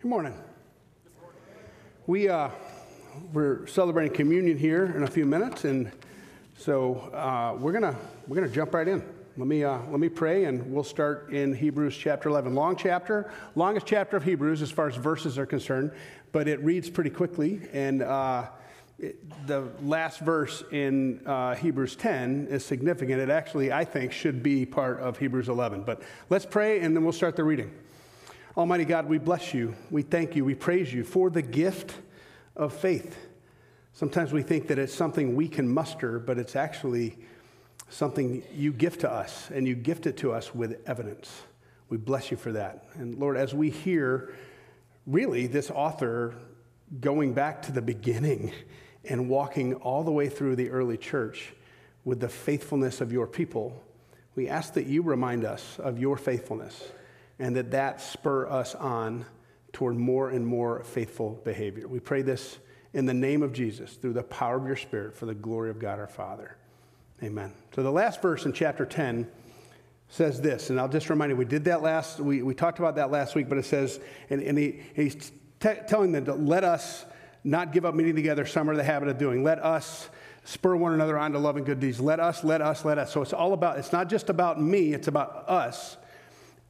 Good morning. We, uh, we're celebrating communion here in a few minutes, and so uh, we're gonna we're gonna jump right in. Let me uh, let me pray, and we'll start in Hebrews chapter 11. Long chapter, longest chapter of Hebrews as far as verses are concerned, but it reads pretty quickly. And uh, it, the last verse in uh, Hebrews 10 is significant. It actually, I think, should be part of Hebrews 11. But let's pray, and then we'll start the reading. Almighty God, we bless you. We thank you. We praise you for the gift of faith. Sometimes we think that it's something we can muster, but it's actually something you gift to us, and you gift it to us with evidence. We bless you for that. And Lord, as we hear really this author going back to the beginning and walking all the way through the early church with the faithfulness of your people, we ask that you remind us of your faithfulness and that that spur us on toward more and more faithful behavior. We pray this in the name of Jesus through the power of your Spirit for the glory of God our Father. Amen. So the last verse in chapter 10 says this, and I'll just remind you, we did that last, we, we talked about that last week, but it says, and, and he, he's t- telling them to let us not give up meeting together, some are the habit of doing. Let us spur one another on to love and good deeds. Let us, let us, let us. So it's all about, it's not just about me, it's about us.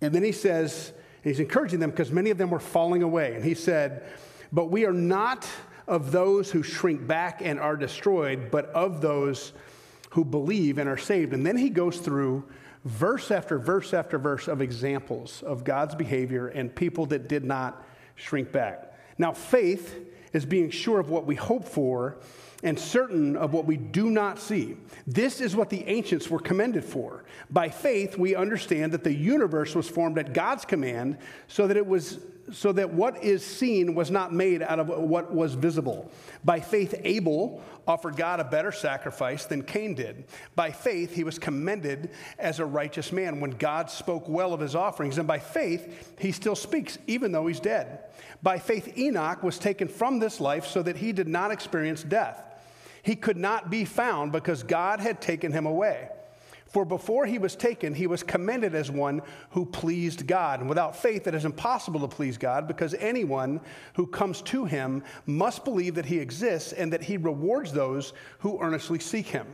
And then he says, he's encouraging them because many of them were falling away. And he said, But we are not of those who shrink back and are destroyed, but of those who believe and are saved. And then he goes through verse after verse after verse of examples of God's behavior and people that did not shrink back. Now, faith is being sure of what we hope for and certain of what we do not see. This is what the ancients were commended for. By faith, we understand that the universe was formed at God's command so that it was so that what is seen was not made out of what was visible. By faith, Abel offered God a better sacrifice than Cain did. By faith, he was commended as a righteous man when God spoke well of his offerings. And by faith, he still speaks, even though he's dead. By faith, Enoch was taken from this life so that he did not experience death. He could not be found because God had taken him away. For before he was taken, he was commended as one who pleased God. And without faith, it is impossible to please God because anyone who comes to him must believe that he exists and that he rewards those who earnestly seek him.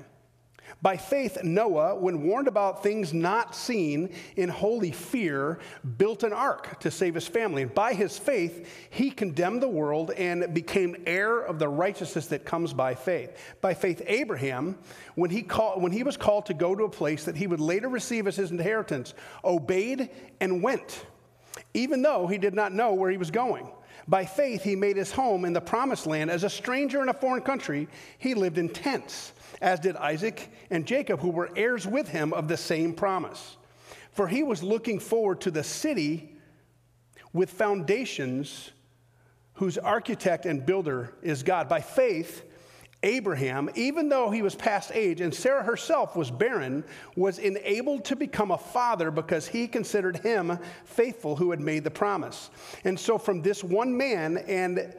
By faith, Noah, when warned about things not seen in holy fear, built an ark to save his family. And by his faith, he condemned the world and became heir of the righteousness that comes by faith. By faith, Abraham, when he, call, when he was called to go to a place that he would later receive as his inheritance, obeyed and went, even though he did not know where he was going. By faith, he made his home in the promised land. As a stranger in a foreign country, he lived in tents as did Isaac and Jacob, who were heirs with him of the same promise. For he was looking forward to the city with foundations, whose architect and builder is God. By faith, Abraham, even though he was past age and Sarah herself was barren, was enabled to become a father because he considered him faithful who had made the promise. And so, from this one man and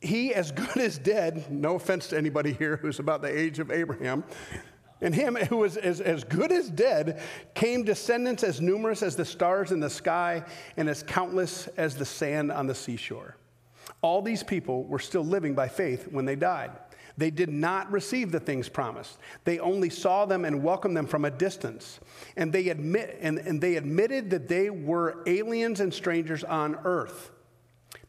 he, as good as dead, no offense to anybody here who's about the age of Abraham, and him who was as, as good as dead came descendants as numerous as the stars in the sky and as countless as the sand on the seashore. All these people were still living by faith when they died. They did not receive the things promised. They only saw them and welcomed them from a distance. And they, admit, and, and they admitted that they were aliens and strangers on earth.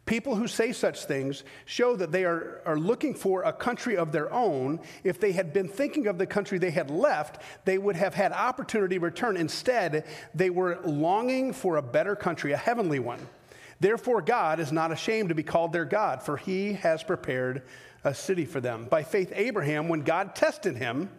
People who say such things show that they are, are looking for a country of their own. If they had been thinking of the country they had left, they would have had opportunity to return. Instead, they were longing for a better country, a heavenly one. Therefore, God is not ashamed to be called their God, for he has prepared a city for them. By faith, Abraham, when God tested him,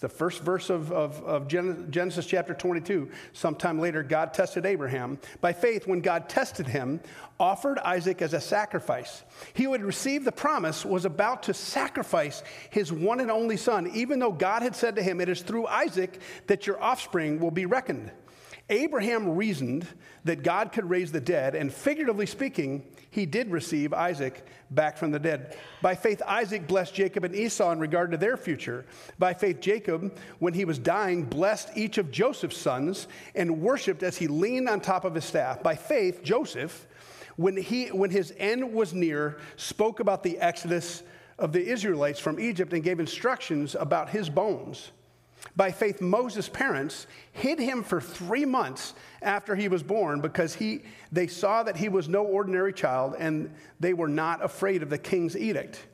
the first verse of, of, of, Genesis chapter 22. Sometime later, God tested Abraham. By faith, when God tested him, offered Isaac as a sacrifice. He would receive the promise, was about to sacrifice his one and only son, even though God had said to him, It is through Isaac that your offspring will be reckoned. Abraham reasoned that God could raise the dead, and figuratively speaking, he did receive Isaac back from the dead. By faith, Isaac blessed Jacob and Esau in regard to their future. By faith, Jacob, when he was dying, blessed each of Joseph's sons and worshiped as he leaned on top of his staff. By faith, Joseph, when, he, when his end was near, spoke about the exodus of the Israelites from Egypt and gave instructions about his bones. By faith, Moses' parents hid him for three months after he was born because he, they saw that he was no ordinary child and they were not afraid of the king's edict.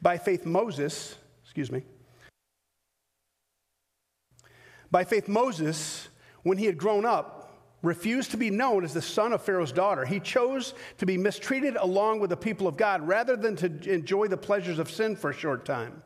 By faith, Moses, excuse me, by faith, Moses, when he had grown up, refused to be known as the son of Pharaoh's daughter. He chose to be mistreated along with the people of God rather than to enjoy the pleasures of sin for a short time.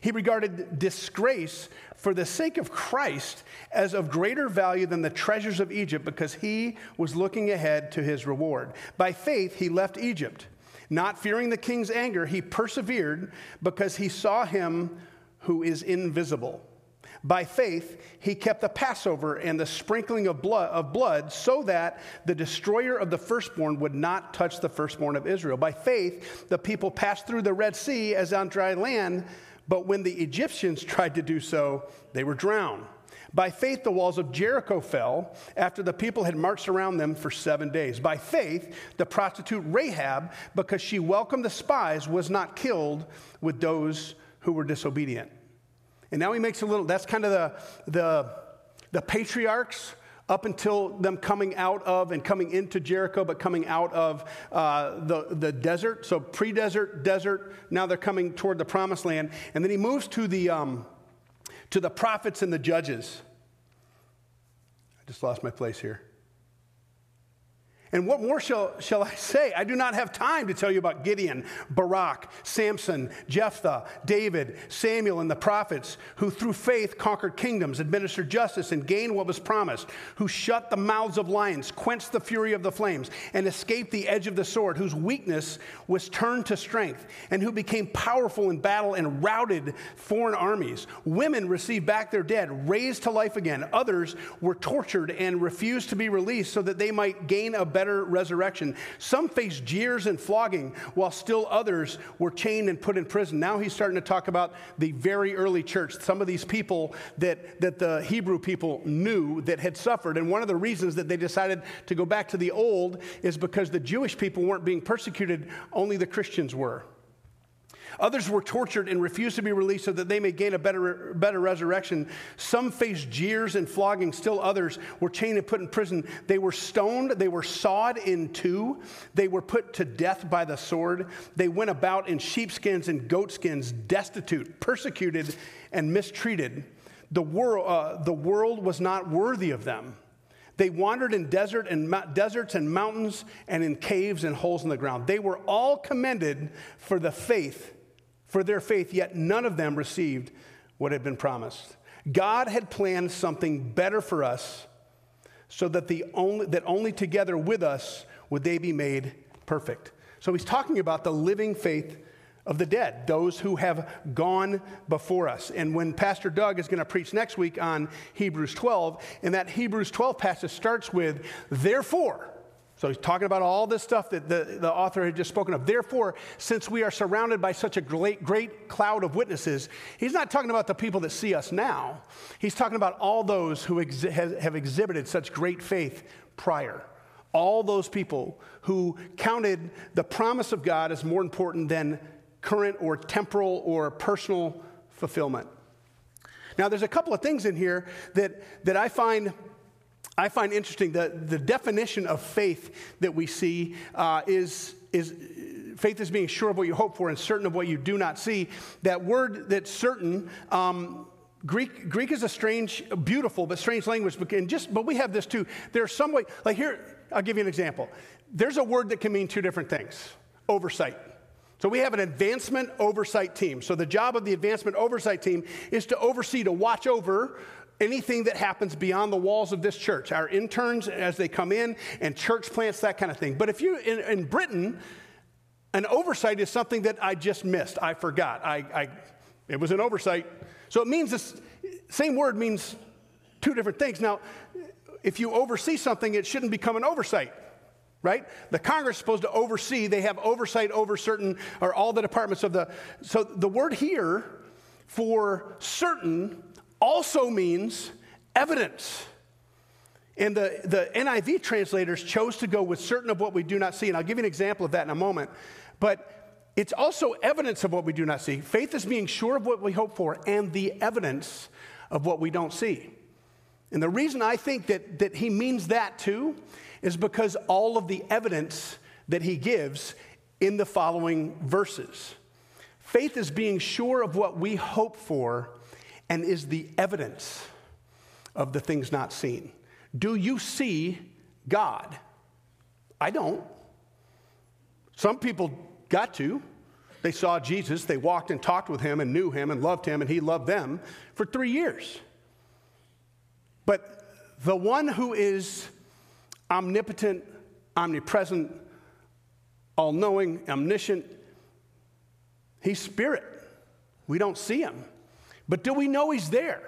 He regarded disgrace for the sake of Christ as of greater value than the treasures of Egypt because he was looking ahead to his reward. By faith, he left Egypt. Not fearing the king's anger, he persevered because he saw him who is invisible. By faith, he kept the Passover and the sprinkling of blood, of blood so that the destroyer of the firstborn would not touch the firstborn of Israel. By faith, the people passed through the Red Sea as on dry land, but when the Egyptians tried to do so, they were drowned. By faith, the walls of Jericho fell after the people had marched around them for seven days. By faith, the prostitute Rahab, because she welcomed the spies, was not killed with those who were disobedient. And now he makes a little, that's kind of the, the, the patriarchs up until them coming out of and coming into Jericho, but coming out of uh, the, the desert. So pre desert, desert, now they're coming toward the promised land. And then he moves to the, um, to the prophets and the judges. I just lost my place here. And what more shall, shall I say? I do not have time to tell you about Gideon, Barak, Samson, Jephthah, David, Samuel, and the prophets, who through faith conquered kingdoms, administered justice, and gained what was promised, who shut the mouths of lions, quenched the fury of the flames, and escaped the edge of the sword, whose weakness was turned to strength, and who became powerful in battle and routed foreign armies. Women received back their dead, raised to life again. Others were tortured and refused to be released so that they might gain a better better resurrection. Some faced jeers and flogging, while still others were chained and put in prison. Now he's starting to talk about the very early church, some of these people that, that the Hebrew people knew that had suffered. And one of the reasons that they decided to go back to the old is because the Jewish people weren't being persecuted, only the Christians were. Others were tortured and refused to be released so that they may gain a better, better resurrection. Some faced jeers and flogging. Still others were chained and put in prison. They were stoned. They were sawed in two. They were put to death by the sword. They went about in sheepskins and goatskins, destitute, persecuted, and mistreated. The, wor- uh, the world was not worthy of them. They wandered in desert and deserts and mountains and in caves and holes in the ground. They were all commended for the faith for their faith, yet none of them received what had been promised. God had planned something better for us so that, the only, that only together with us would they be made perfect. So he's talking about the living faith of the dead, those who have gone before us. And when Pastor Doug is going to preach next week on Hebrews 12, and that Hebrews 12 passage starts with, therefore, so he's talking about all this stuff that the, the author had just spoken of. Therefore, since we are surrounded by such a great, great cloud of witnesses, he's not talking about the people that see us now. He's talking about all those who exi- have exhibited such great faith prior. All those people who counted the promise of God as more important than current or temporal or personal fulfillment. Now, there's a couple of things in here that, that I find I find interesting that the definition of faith that we see uh, is, is faith is being sure of what you hope for and certain of what you do not see. That word that's certain, um, Greek, Greek is a strange, beautiful, but strange language. And just, but we have this too. There's some way, like here, I'll give you an example. There's a word that can mean two different things oversight. So we have an advancement oversight team. So the job of the advancement oversight team is to oversee, to watch over anything that happens beyond the walls of this church, our interns as they come in, and church plants, that kind of thing. But if you, in, in Britain, an oversight is something that I just missed. I forgot. I, I, it was an oversight. So it means this same word means two different things. Now, if you oversee something, it shouldn't become an oversight, right? The Congress is supposed to oversee, they have oversight over certain or all the departments of the. So the word here for certain also means evidence. And the, the NIV translators chose to go with certain of what we do not see. And I'll give you an example of that in a moment. But it's also evidence of what we do not see. Faith is being sure of what we hope for and the evidence of what we don't see. And the reason I think that, that he means that too is because all of the evidence that he gives in the following verses. Faith is being sure of what we hope for and is the evidence of the things not seen. Do you see God? I don't. Some people got to. They saw Jesus, they walked and talked with him and knew him and loved him, and he loved them for three years. But the one who is omnipotent, omnipresent, all knowing, omniscient, he's spirit. We don't see him. But do we know he's there?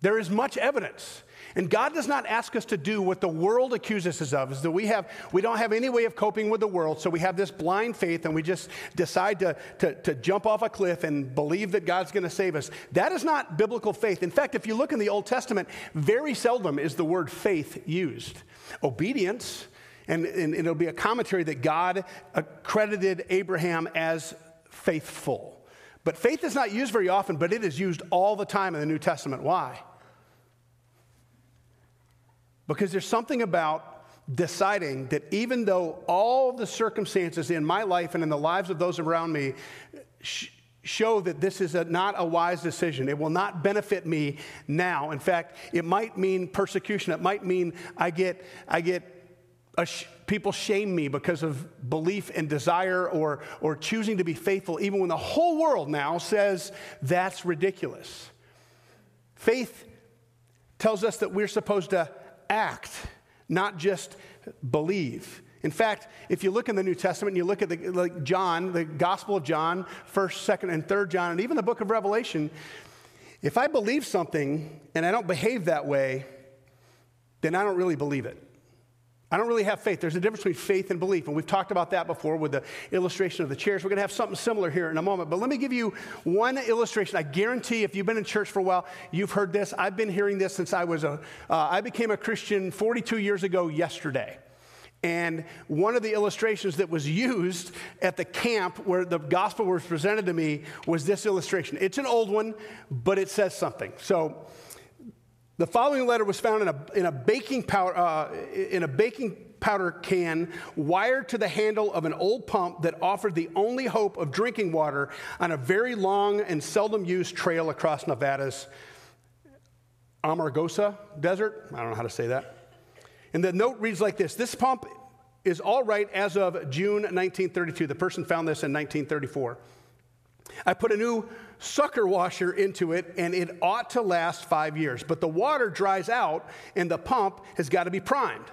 There is much evidence. And God does not ask us to do what the world accuses us of, is that we have we don't have any way of coping with the world, so we have this blind faith and we just decide to, to, to jump off a cliff and believe that God's to save us. That is not biblical faith. In fact, if you look in the Old Testament, very seldom is the word faith used. Obedience, and, and it'll be a commentary that God accredited Abraham as faithful. But faith is not used very often, but it is used all the time in the New Testament. Why? Because there's something about deciding that even though all the circumstances in my life and in the lives of those around me sh- show that this is a, not a wise decision, it will not benefit me now. In fact, it might mean persecution. It might mean I get, I get sh- people shame me because of belief and desire or, or choosing to be faithful, even when the whole world now says that's ridiculous. Faith tells us that we're supposed to act, not just believe. In fact, if you look in the New Testament and you look at the, like John, the Gospel of John, 1st, 2nd, and 3rd John, and even the book of Revelation, if I believe something and I don't behave that way, then I don't really believe it. I don't really have faith. There's a difference between faith and belief, and we've talked about that before with the illustration of the chairs. We're going to have something similar here in a moment, but let me give you one illustration. I guarantee if you've been in church for a while, you've heard this. I've been hearing this since I was a. Uh, I became a Christian 42 years ago yesterday. And one of the illustrations that was used at the camp where the gospel was presented to me was this illustration. It's an old one, but it says something. So the following letter was found in a, in a, baking, powder, uh, in a baking powder can wired to the handle of an old pump that offered the only hope of drinking water on a very long and seldom used trail across Nevada's Amargosa Desert. I don't know how to say that. And the note reads like this This pump is all right as of June 1932. The person found this in 1934. I put a new sucker washer into it, and it ought to last five years. But the water dries out, and the pump has got to be primed.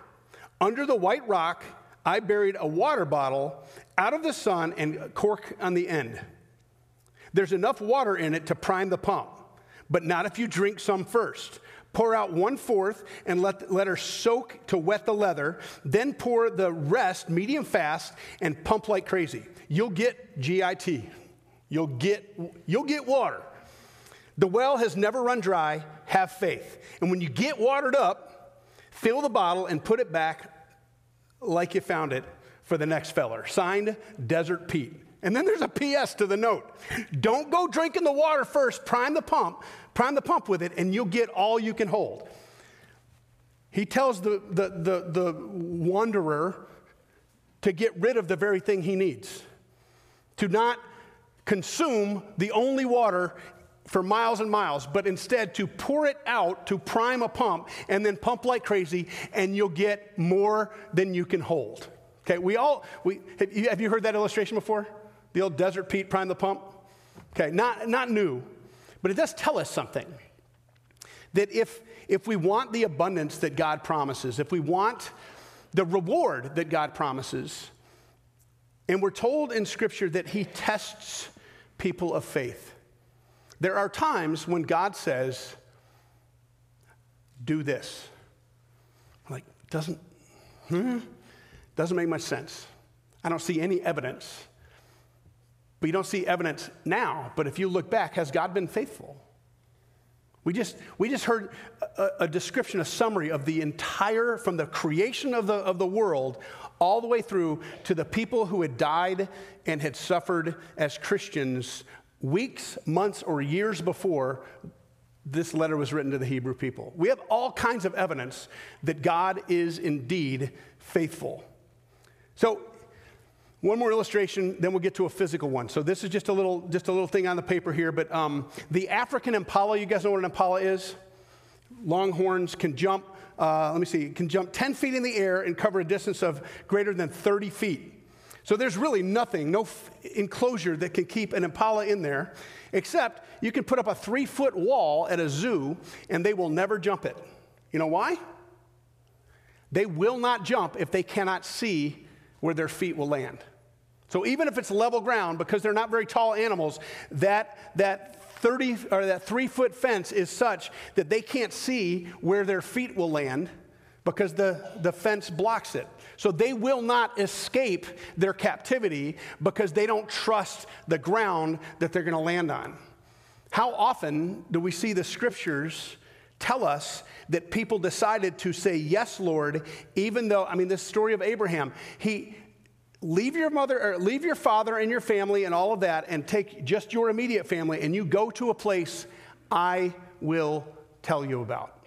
Under the white rock, I buried a water bottle out of the sun and cork on the end. There's enough water in it to prime the pump, but not if you drink some first. Pour out one fourth and let, let her soak to wet the leather. Then pour the rest medium fast and pump like crazy. You'll get GIT. You'll get, you'll get water. The well has never run dry. Have faith. And when you get watered up, fill the bottle and put it back like you found it for the next feller. Signed, Desert Pete. And then there's a PS to the note. Don't go drinking the water first. Prime the pump. Prime the pump with it, and you'll get all you can hold. He tells the, the, the, the wanderer to get rid of the very thing he needs, to not consume the only water for miles and miles, but instead to pour it out to prime a pump and then pump like crazy, and you'll get more than you can hold. Okay, we all, we, have, you, have you heard that illustration before? The old Desert Pete prime the pump? Okay, not, not new, but it does tell us something. That if, if we want the abundance that God promises, if we want the reward that God promises, and we're told in Scripture that He tests people of faith. There are times when God says, do this. Like, doesn't, hmm, doesn't make much sense. I don't see any evidence. But you don't see evidence now. But if you look back, has God been faithful? We just, we just heard a, a, description, a summary of the entire, from the creation of the, of the world all the way through to the people who had died and had suffered as Christians weeks, months, or years before this letter was written to the Hebrew people. We have all kinds of evidence that God is indeed faithful. So, one more illustration, then we'll get to a physical one. So this is just a little, just a little thing on the paper here. But um, the African impala, you guys know what an impala is? Longhorns can jump. Uh, let me see, can jump 10 feet in the air and cover a distance of greater than 30 feet. So there's really nothing, no f- enclosure that can keep an impala in there, except you can put up a three foot wall at a zoo and they will never jump it. You know why? They will not jump if they cannot see where their feet will land. So even if it's level ground, because they're not very tall animals, that, that 30 or that three foot fence is such that they can't see where their feet will land because the, the fence blocks it. So they will not escape their captivity because they don't trust the ground that they're going to land on. How often do we see the scriptures tell us that people decided to say, Yes, Lord, even though, I mean, this story of Abraham, he, leave your mother or leave your father and your family and all of that and take just your immediate family and you go to a place I will tell you about.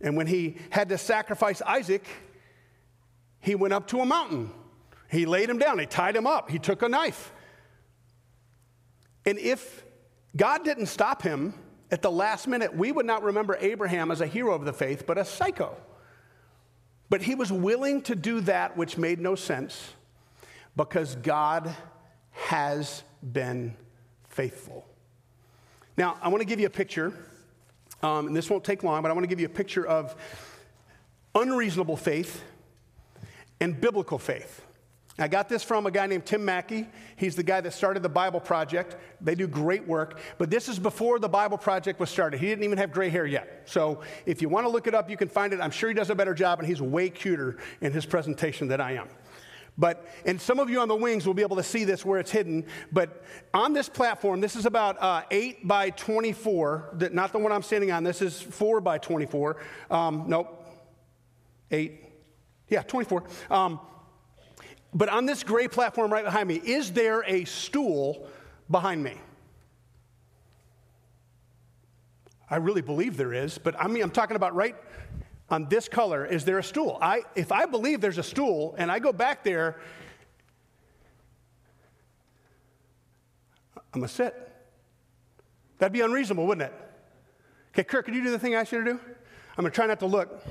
And when he had to sacrifice Isaac, he went up to a mountain. He laid him down, he tied him up, he took a knife. And if God didn't stop him at the last minute, we would not remember Abraham as a hero of the faith, but a psycho. But he was willing to do that which made no sense because God has been faithful. Now, I want to give you a picture um, and this won't take long, but I want to give you a picture of unreasonable faith and biblical faith. I got this from a guy named Tim Mackie. He's the guy that started the Bible Project. They do great work, but this is before the Bible Project was started. He didn't even have gray hair yet. So if you want to look it up, you can find it. I'm sure he does a better job, and he's way cuter in his presentation than I am. But, and some of you on the wings will be able to see this where it's hidden. But on this platform, this is about uh, 8 by 24, not the one I'm standing on, this is 4 by 24. Um, nope, 8. Yeah, 24. Um, but on this gray platform right behind me, is there a stool behind me? I really believe there is, but I mean, I'm talking about right on this color, is there a stool? I, if I believe there's a stool and I go back there, I'm to sit. That'd be unreasonable, wouldn't it? Okay, Kirk, can you do the thing I asked you to do? I'm to try not to look.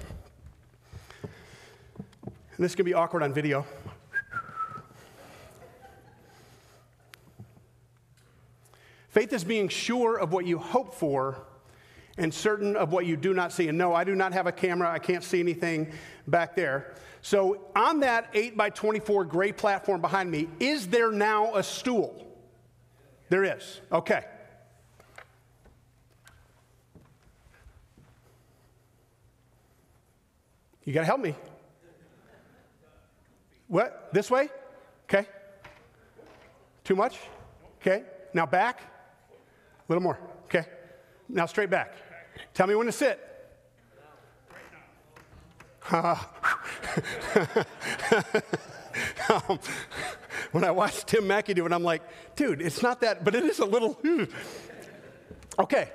And this can be awkward on video. Faith is being sure of what you hope for and certain of what you do not see. And no, I do not have a camera. I can't see anything back there. So, on that 8 by 24 gray platform behind me, is there now a stool? There is. Okay. You got to help me. What? This way? Okay. Too much? Okay. Now back. A little more. Okay. Now straight back. Tell me when to sit. um, when I watch Tim Mackie do it, I'm like, dude, it's not that, but it is a little. okay,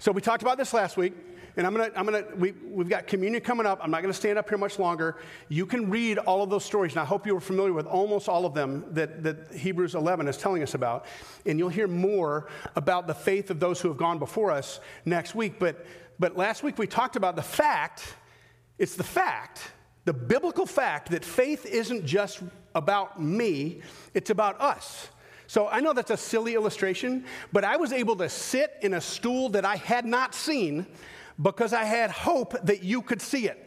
so we talked about this last week. And I'm gonna, I'm gonna, we, we've got communion coming up. I'm not gonna stand up here much longer. You can read all of those stories, and I hope you are familiar with almost all of them that, that Hebrews 11 is telling us about. And you'll hear more about the faith of those who have gone before us next week. But, but last week we talked about the fact, it's the fact, the biblical fact that faith isn't just about me, it's about us. So I know that's a silly illustration, but I was able to sit in a stool that I had not seen because I had hope that you could see it.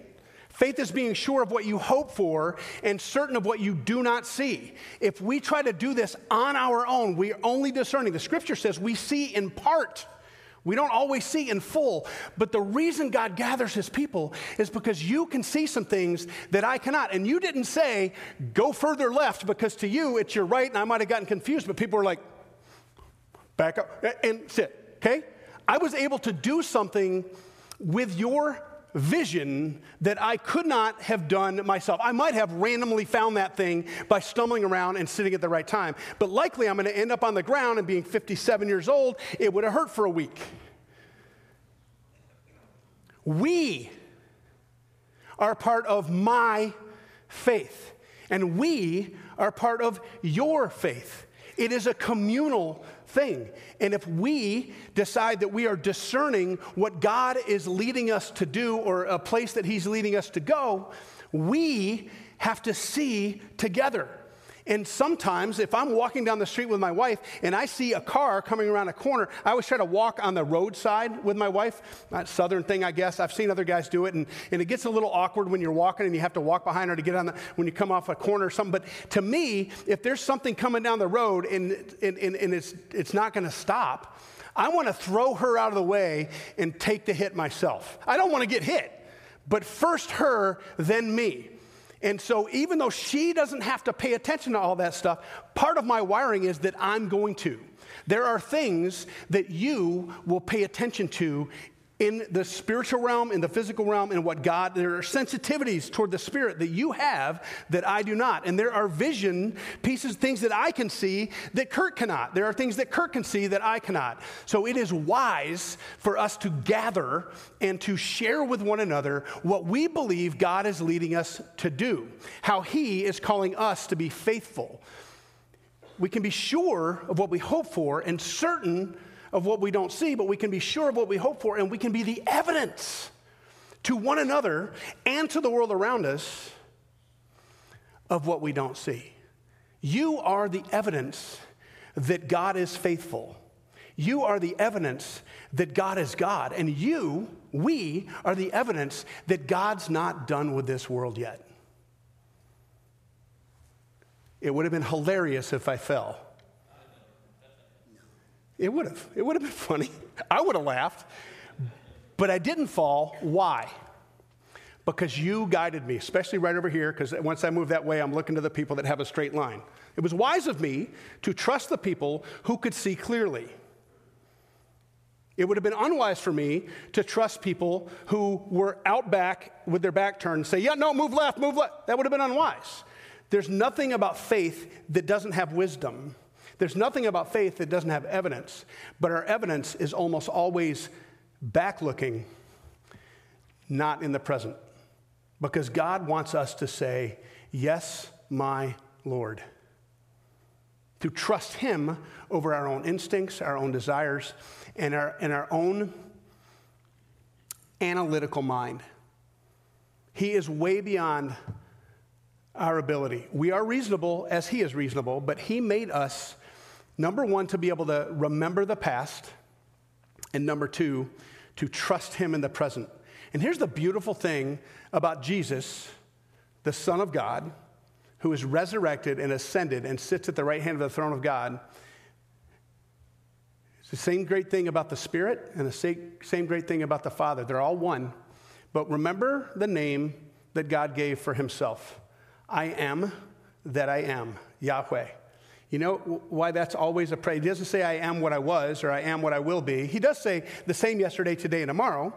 Faith is being sure of what you hope for and certain of what you do not see. If we try to do this on our own, we are only discerning. The scripture says we see in part. We don't always see in full, but the reason God gathers his people is because you can see some things that I cannot. And you didn't say, go further left, because to you it's your right, and I might have gotten confused, but people were like, back up and sit, okay? I was able to do something with your vision that I could not have done myself. I might have randomly found that thing by stumbling around and sitting at the right time, but likely I'm going to end up on the ground and being 57 years old, it would have hurt for a week. We are part of my faith, and we are part of your faith. It is a communal thing. And if we decide that we are discerning what God is leading us to do or a place that He's leading us to go, we have to see together. And sometimes, if I'm walking down the street with my wife and I see a car coming around a corner, I always try to walk on the roadside with my wife. That southern thing, I guess. I've seen other guys do it, and, and it gets a little awkward when you're walking and you have to walk behind her to get on the, when you come off a corner or something. But to me, if there's something coming down the road and, and, and, and it's, it's not going to stop, I want to throw her out of the way and take the hit myself. I don't want to get hit, but first her, then me. And so, even though she doesn't have to pay attention to all that stuff, part of my wiring is that I'm going to. There are things that you will pay attention to in the spiritual realm, in the physical realm, in what God, there are sensitivities toward the spirit that you have that I do not. And there are vision pieces, things that I can see that Kurt cannot. There are things that Kurt can see that I cannot. So it is wise for us to gather and to share with one another what we believe God is leading us to do, how He is calling us to be faithful. We can be sure of what we hope for and certain of what we don't see, but we can be sure of what we hope for, and we can be the evidence to one another and to the world around us of what we don't see. You are the evidence that God is faithful. You are the evidence that God is God. And you, we, are the evidence that God's not done with this world yet. It would have been hilarious if I fell. It would have. It would have been funny. I would have laughed. But I didn't fall. Why? Because you guided me, especially right over here, because once I move that way, I'm looking to the people that have a straight line. It was wise of me to trust the people who could see clearly. It would have been unwise for me to trust people who were out back with their back turned and say, Yeah, no, move left, move left. That would have been unwise. There's nothing about faith that doesn't have wisdom. There's nothing about faith that doesn't have evidence, but our evidence is almost always back looking, not in the present. Because God wants us to say, Yes, my Lord. To trust Him over our own instincts, our own desires, and our, and our own analytical mind. He is way beyond our ability. We are reasonable as He is reasonable, but He made us Number one, to be able to remember the past. And number two, to trust Him in the present. And here's the beautiful thing about Jesus, the Son of God, who is resurrected and ascended and sits at the right hand of the throne of God. It's the same great thing about the Spirit and the same great thing about the Father. They're all one. But remember the name that God gave for Himself I am that I am, Yahweh. You know why that's always a prayer? He doesn't say, I am what I was or I am what I will be. He does say the same yesterday, today, and tomorrow,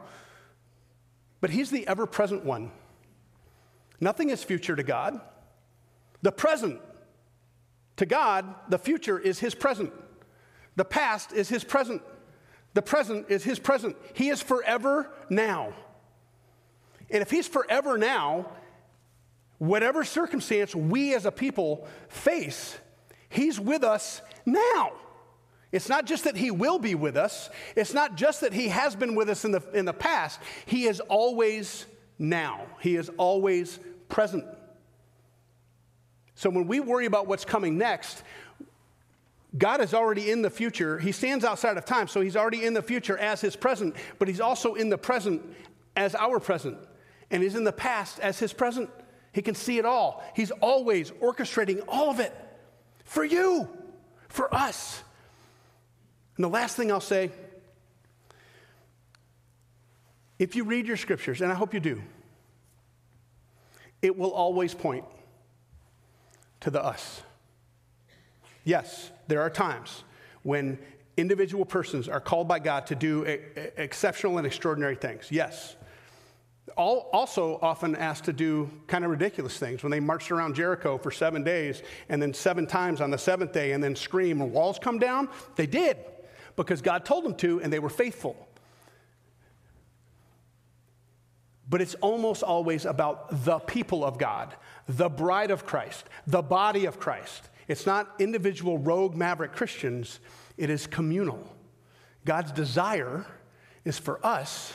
but He's the ever present one. Nothing is future to God. The present to God, the future is His present. The past is His present. The present is His present. He is forever now. And if He's forever now, whatever circumstance we as a people face, He's with us now. It's not just that He will be with us, it's not just that He has been with us in the, in the past. He is always now, He is always present. So when we worry about what's coming next, God is already in the future. He stands outside of time, so He's already in the future as His present, but He's also in the present as our present. And He's in the past as His present. He can see it all. He's always orchestrating all of it for you, for us. And the last thing I'll say if you read your scriptures, and I hope you do, it will always point to the us. Yes, there are times when individual persons are called by God to do exceptional and extraordinary things. Yes. All, also often asked to do kind of ridiculous things. When they marched around Jericho for seven days and then seven times on the seventh day and then scream and walls come down, they did because God told them to and they were faithful. But it's almost always about the people of God, the bride of Christ, the body of Christ. It's not individual rogue maverick Christians, it is communal. God's desire is for us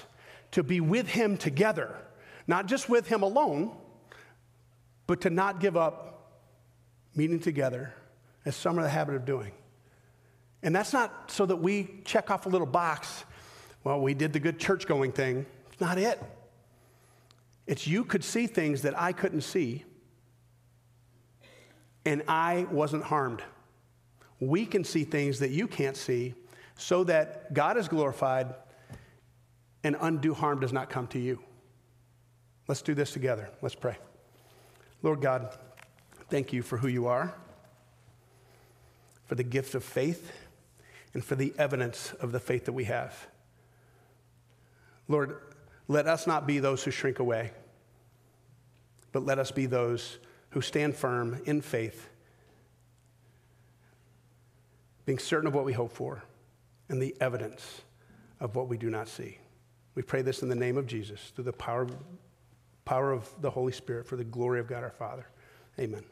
to be with Him together, not just with Him alone, but to not give up meeting together as some are the habit of doing. And that's not so that we check off a little box, well, we did the good church going thing. It's not it. It's you could see things that I couldn't see, and I wasn't harmed. We can see things that you can't see so that God is glorified and undue harm does not come to you. Let's do this together. Let's pray. Lord God, thank you for who you are, for the gift of faith, and for the evidence of the faith that we have. Lord, let us not be those who shrink away, but let us be those who stand firm in faith, being certain of what we hope for and the evidence of what we do not see. We pray this in the name of Jesus, through the power, power of the Holy Spirit, for the glory of God our Father. Amen.